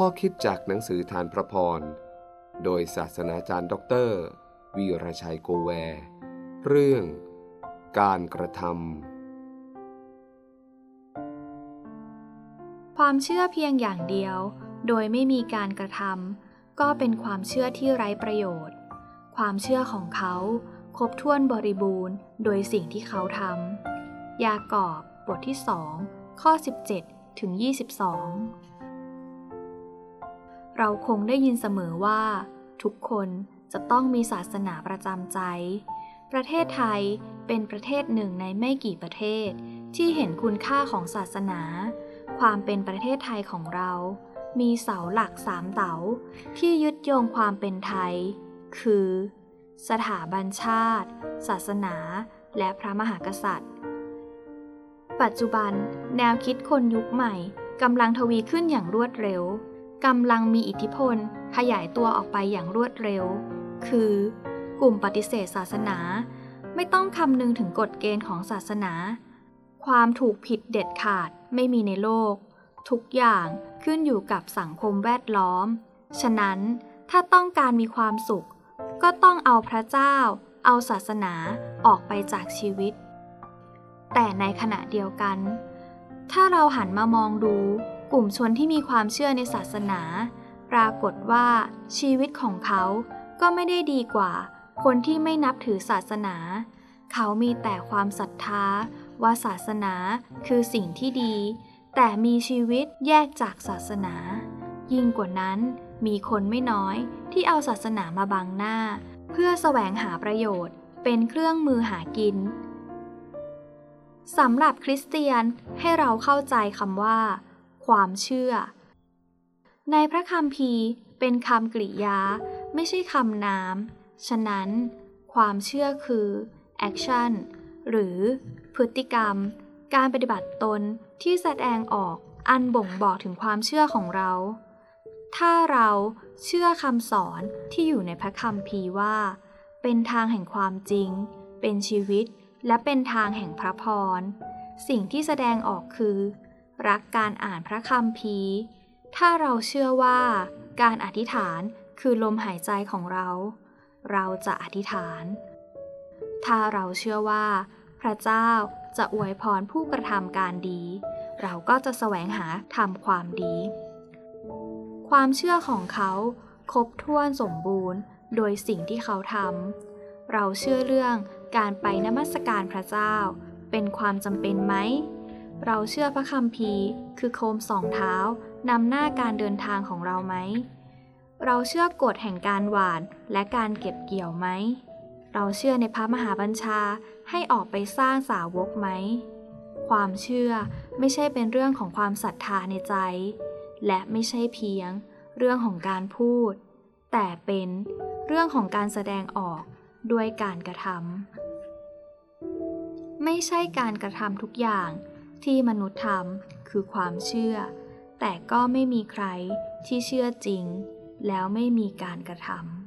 ข้อคิดจากหนังสือทานพระพร โดยศาสนาจารย์ด็อกเตอร์ วีรชัยโกแว เรื่อง การกระทำความเชื่อเพียงอย่างเดียว โดยไม่มีการกระทำก็เป็นความเชื่อที่ไร้ประโยชน์ ความเชื่อของเขาครบถ้วนบริบูรณ์ โดยสิ่งที่เขาทำยากอบบทที่สองข้อ 17 ถึง 22 เราคงได้ยินเสมอว่า ทุกคนจะต้องมีศาสนาประจำใจ ประเทศไทยเป็นประเทศหนึ่งในไม่กี่ประเทศ ที่เห็นคุณค่าของศาสนา ความเป็นประเทศไทยของเรา มีเสาหลักสามเตาที่ยึดโยงความเป็นไทย คือ สถาบันชาติ ศาสนา และพระมหากษัตริย์ ปัจจุบันแนวคิดคนยุคใหม่กำลังทวีขึ้นอย่างรวดเร็ว กำลังมีอิทธิพลขยายตัวออกไปอย่างรวดเร็ว คือกลุ่มปฏิเสธศาสนา ไม่ต้องคำนึงถึงกฎเกณฑ์ของศาสนา ความถูกผิดเด็ดขาดไม่มีในโลก ทุกอย่างขึ้นอยู่กับสังคมแวดล้อม ฉะนั้นถ้าต้องการมีความสุข ก็ต้องเอาพระเจ้า เอาศาสนาออกไปจากชีวิต แต่ในขณะเดียวกัน ถ้าเราหันมามองดู กลุ่มชนที่มีความเชื่อในศาสนา ปรากฏว่าชีวิตของเขาก็ไม่ได้ดีกว่า คนที่ไม่นับถือศาสนา เขามีแต่ความศรัทธา ว่าศาสนาคือสิ่งที่ดี แต่มีชีวิตแยกจากศาสนา ยิ่งกว่านั้นมีคนไม่น้อยที่เอาศาสนามาบังหน้า เพื่อแสวงหาประโยชน์ เป็นเครื่องมือหากินสำหรับคริสเตียนให้เราเข้าใจคำว่า ความเชื่อ ในพระคัมภีเป็นคำกริยา ไม่ใช่คำนาม ฉะนั้น ความเชื่อคือ action หรือพฤติกรรม การปฏิบัติตนที่แสดงออกอันบ่งบอกถึงความเชื่อของเรา ถ้าเราเชื่อคำสอนที่อยู่ในพระคัมภีว่า เป็นทางแห่งความจริง เป็นชีวิตและเป็นทางแห่งพระพร สิ่งที่แสดงออกคือ รักการอ่านพระคัมภีร์ถ้าเราเชื่อว่า การอธิษฐานคือลมหายใจของเรา เราจะอธิษฐาน ถ้าเราเชื่อว่า พระเจ้าจะอวยพรผู้กระทำการดี เราก็จะแสวงหาทำความดี ความเชื่อของเขาครบถ้วนสมบูรณ์ โดยสิ่งที่เขาทำ เราเชื่อเรื่องการไปนมัสการพระเจ้า เป็นความจำเป็นไหม เราเชื่อพระคัมภีคือโคมสองเท้านำหน้าการเดินทางของเราไหม เราเชื่อกฎแห่งการหวานและการเก็บเกี่ยวไหม เราเชื่อในพระมหาบัญชาให้ออกไปสร้างสาวกไหม ความเชื่อไม่ใช่เป็นเรื่องของความศรัทธาในใจ และไม่ใช่เพียงเรื่องของการพูด แต่เป็นเรื่องของการแสดงออกด้วยการกระทำไม่ใช่การกระทำทุกอย่าง ที่มนุษย์ทำคือความเชื่อ แต่ก็ไม่มีใครที่เชื่อจริง แล้วไม่มีการกระทำ